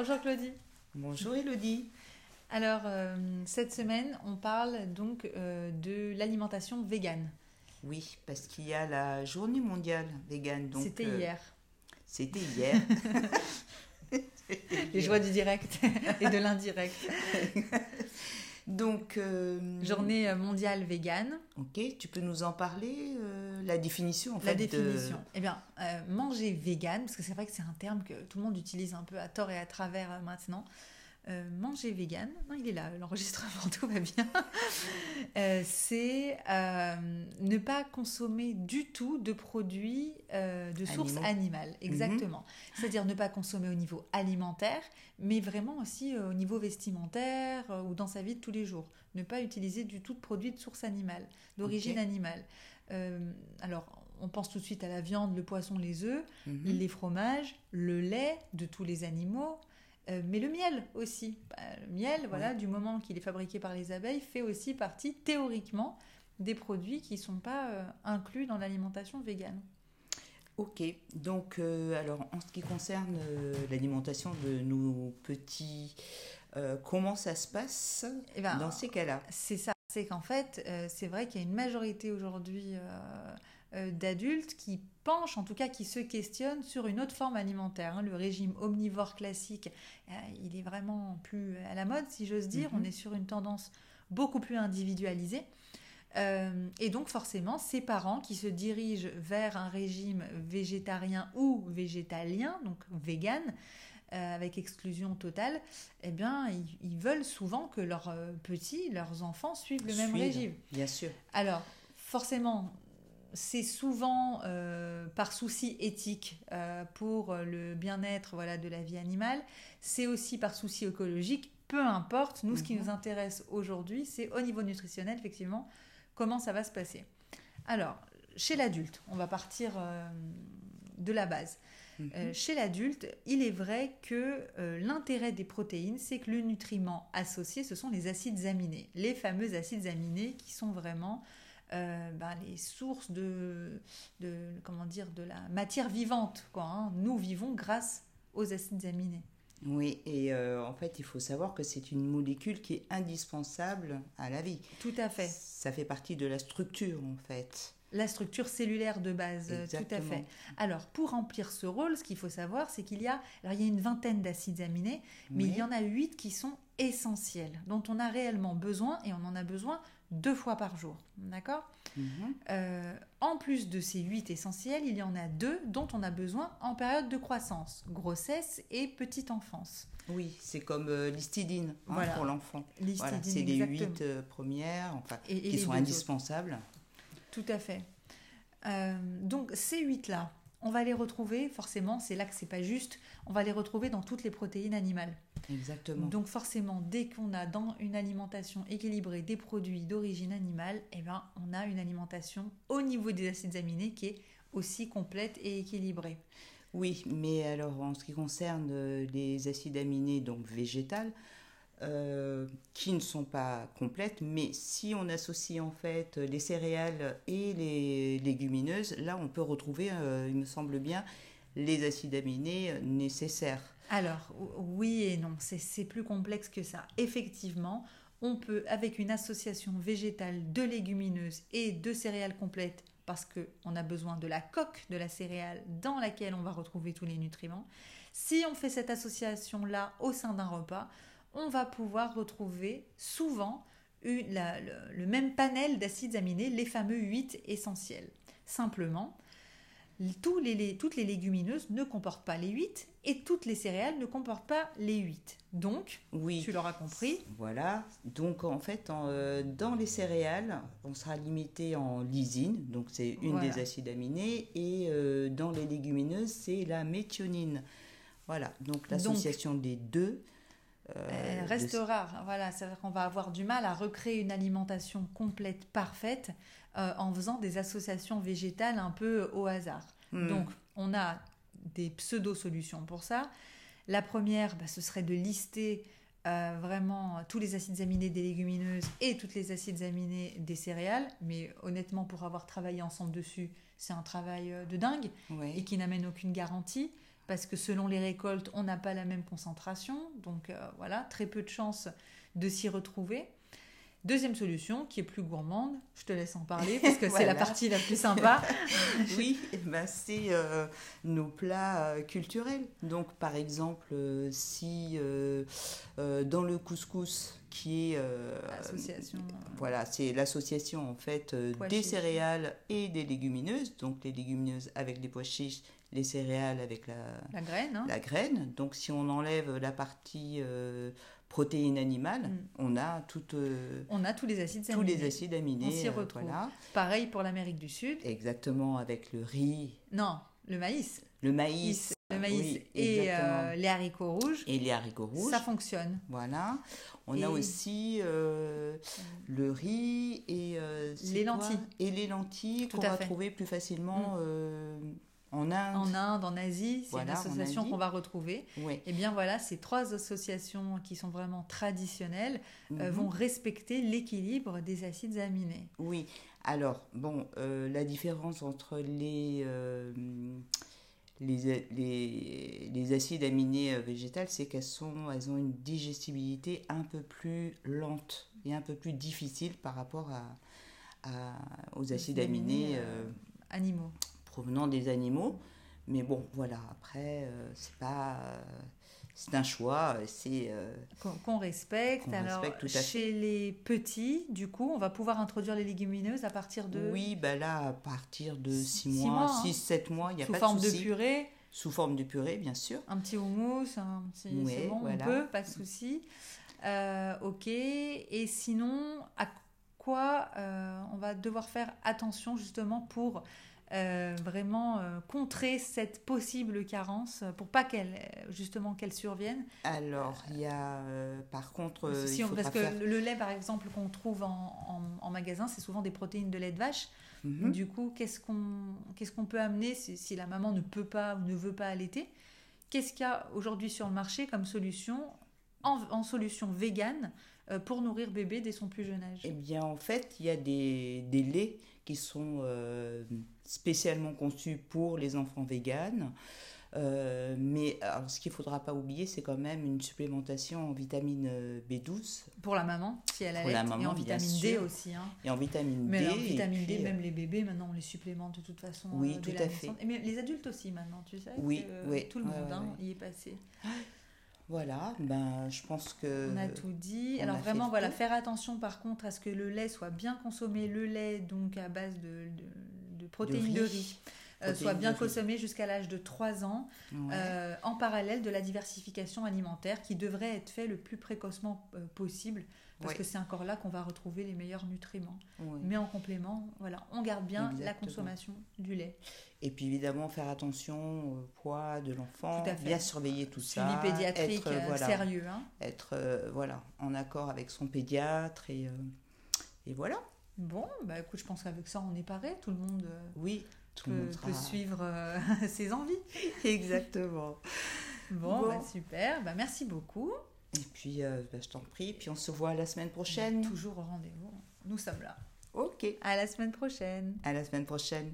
Bonjour Claudie. Bonjour Elodie. Alors, euh, cette semaine, on parle donc euh, de l'alimentation végane. Oui, parce qu'il y a la journée mondiale végane. C'était euh, hier. C'était hier. Les joies du direct et de l'indirect. Donc. Journée mondiale végane. Ok, tu peux nous en parler La définition, en La définition. Eh bien, manger végane, parce que c'est vrai que c'est un terme que tout le monde utilise un peu à tort et à travers maintenant. Euh, manger vegan, non, il est là, l'enregistrement, tout va bien. Euh, c'est euh, ne pas consommer du tout de produits de source animale, exactement. Mhm. C'est-à-dire ne pas consommer au niveau alimentaire, mais vraiment aussi au niveau vestimentaire ou dans sa vie de tous les jours. Ne pas utiliser du tout de produits de source animale, d'origine animale. alors, on pense tout de suite à la viande, le poisson, les œufs, mhm. les fromages, le lait de tous les animaux, euh, mais le miel aussi. Bah, le miel, voilà, du moment qu'il est fabriqué par les abeilles, fait aussi partie théoriquement des produits qui ne sont pas euh, inclus dans l'alimentation végane. Ok, donc euh, alors en ce qui concerne l'alimentation de nos petits, comment ça se passe eh ben, dans ces cas-là? C'est ça, c'est qu'en fait, c'est vrai qu'il y a une majorité aujourd'hui d'adultes qui penchent, en tout cas qui se questionnent sur une autre forme alimentaire. Hein. Le régime omnivore classique, euh, il est vraiment plus à la mode, si j'ose dire. On mhm. est sur une tendance beaucoup plus individualisée. Euh, et donc forcément, ces parents qui se dirigent vers un régime végétarien ou végétalien, donc vegan, avec exclusion totale, eh bien, ils, veulent souvent que leurs petits, leurs enfants suivent le même régime. Bien sûr. Alors, forcément, c'est souvent euh, par souci éthique euh, pour le bien-être voilà, de la vie animale, c'est aussi par souci écologique, peu importe. Nous, ce qui mhm. nous intéresse aujourd'hui, c'est au niveau nutritionnel, effectivement, comment ça va se passer. Alors, chez l'adulte, on va partir euh, de la base. Mhm. chez l'adulte, il est vrai que l'intérêt des protéines, c'est que le nutriment associé, ce sont les acides aminés, les fameux acides aminés qui sont vraiment euh, ben, les sources de, de, comment dire, de la matière vivante. Quoi, hein. Nous vivons grâce aux acides aminés. Oui, et euh, en fait, il faut savoir que c'est une molécule qui est indispensable à la vie. Tout à fait. Ça fait partie de la structure, en fait. La structure cellulaire de base, tout à fait. Alors, pour remplir ce rôle, ce qu'il faut savoir, c'est qu'il y a, alors il y a une vingtaine d'acides aminés, mais il y en a huit qui sont essentiels, dont on a réellement besoin, et on en a besoin deux fois par jour. D'accord mhm. euh, En plus de ces huit essentiels, il y en a deux dont on a besoin en période de croissance, grossesse et petite enfance. Oui, c'est comme euh, l'histidine hein, pour l'enfant. Voilà, c'est les huit euh, premières enfin, qui sont indispensables. Tout à fait. donc ces huit-là, on va les retrouver, forcément, c'est là que c'est pas juste, on va les retrouver dans toutes les protéines animales. Exactement. Donc forcément, dès qu'on a dans une alimentation équilibrée des produits d'origine animale, eh ben, on a une alimentation au niveau des acides aminés qui est aussi complète et équilibrée. Oui, mais alors en ce qui concerne euh, les acides aminés donc végétales, euh, qui ne sont pas complètes, mais si on associe en fait les céréales et les légumineuses, là on peut retrouver, euh, il me semble bien, les acides aminés nécessaires. Alors, oui et non, c'est plus complexe que ça. Effectivement, on peut, avec une association végétale de légumineuses et de céréales complètes, parce qu'on a besoin de la coque de la céréale dans laquelle on va retrouver tous les nutriments, si on fait cette association-là au sein d'un repas, on va pouvoir retrouver souvent le, le, même panel d'acides aminés, les fameux 8 essentiels. Simplement, les, toutes les légumineuses ne comportent pas les 8 et toutes les céréales ne comportent pas les 8. Donc, oui, tu l'auras compris. Voilà. Donc, en fait, euh, dans les céréales, on sera limité en lysine, donc c'est une des acides aminés, et euh, dans les légumineuses, c'est la méthionine. Voilà. Donc, l'association des deux. Euh, reste rare. Voilà, c'est-à-dire qu'on va avoir du mal à recréer une alimentation complète, parfaite, euh, en faisant des associations végétales un peu au hasard. Hmm. Donc, on a des pseudo-solutions pour ça. La première, bah, ce serait de lister euh, vraiment tous les acides aminés des légumineuses et tous les acides aminés des céréales. Mais honnêtement, pour avoir travaillé ensemble dessus, c'est un travail de dingue et qui n'amène aucune garantie. Parce que selon les récoltes, on n'a pas la même concentration. Donc euh, voilà, très peu de chances de s'y retrouver. Deuxième solution, qui est plus gourmande, je te laisse en parler parce que c'est la partie la plus sympa. oui, eh ben, c'est euh, nos plats euh, culturels. Donc par exemple, si dans le couscous, qui est voilà, c'est l'association en fait des céréales et des légumineuses. Donc les légumineuses avec des pois chiches les céréales avec la, la graine. Hein. La graine. Donc si on enlève la partie euh, protéines animales, mm. on a euh, on a tous les acides tous les acides aminés. On s'y euh, retrouve. Pareil pour l'Amérique du Sud. Exactement avec le riz. Non, le maïs. Le maïs. Le maïs et les haricots rouges. Et les haricots rouges. Ça fonctionne. Voilà. On a aussi le riz et les lentilles. Et les lentilles qu'on va trouver plus facilement mm. En Inde. En Inde, en Asie, c'est une association qu'on va retrouver. Et eh bien voilà, ces trois associations qui sont vraiment traditionnelles euh, mhm. vont respecter l'équilibre des acides aminés. Oui. Alors, bon, euh, la différence entre les, euh, les, les, acides aminés végétales, c'est qu'elles sont, elles ont une digestibilité un peu plus lente et un peu plus difficile par rapport à, aux acides aminés animaux provenant des animaux. Mais bon, voilà, après, euh, c'est pas. Euh, c'est un choix, c'est. Euh, qu'on respecte. Alors, chez les petits, du coup, on va pouvoir introduire les légumineuses à partir de. Oui, ben là, à partir de 6 mois, 6-7 hein. mois, il n'y a pas de Sous forme de purée Sous forme de purée, bien sûr. Un petit houmous, un petit. c'est bon, on peut, pas de souci. ok. Et sinon, à quoi on va devoir faire attention justement pour euh, vraiment euh, contrer cette possible carence pour pas qu'elle justement qu'elle survienne Alors il y a euh, par contre si on, parce que le lait par exemple qu'on trouve en, en, magasin c'est souvent des protéines de lait de vache. Mhm. Du coup qu'est-ce qu'on qu'est-ce qu'on peut amener si, si, la maman ne peut pas ou ne veut pas allaiter? Qu'est-ce qu'il y a aujourd'hui sur le marché comme solution? En, en solution végane pour nourrir bébé dès son plus jeune âge Eh bien, en fait, il y a des, des laits qui sont spécialement conçu pour les enfants véganes. Euh, mais alors, ce qu'il ne faudra pas oublier, c'est quand même une supplémentation en vitamine euh, B12. Pour la maman, si elle a et en vitamine D aussi. Hein. Et en vitamine D. Mais en vitamine D, même les bébés, maintenant, on les supplémente de toute façon. Oui, tout à fait. mais les adultes aussi, maintenant, tu sais. Oui, oui. Tout le monde hein, y est passé. Voilà, ben, je pense que. On a tout dit. Alors vraiment, voilà, faire attention par contre à ce que le lait soit bien consommé. Le lait, donc à base de protéines de riz. Euh, soit bien consommé jusqu'à l'âge de 3 ans, euh, en parallèle de la diversification alimentaire qui devrait être fait le plus précocement euh, possible, parce que c'est encore là qu'on va retrouver les meilleurs nutriments. Mais en complément, voilà, on garde bien la consommation du lait. Et puis évidemment faire attention au poids de l'enfant, bien surveiller tout Suivi ça, pédiatrique être, sérieux, hein. être voilà en accord avec son pédiatre et, et voilà. Bon, bah écoute, je pense qu'avec ça, on est paré. Tout le monde euh, oui, tout peut, suivre euh, ses envies. Exactement. Bon, Bah, super. Bah, merci beaucoup. Et puis, euh, bah, je t'en prie. Puis, on se voit la semaine prochaine. Toujours au rendez-vous. Nous sommes là. Ok. À la semaine prochaine. À la semaine prochaine.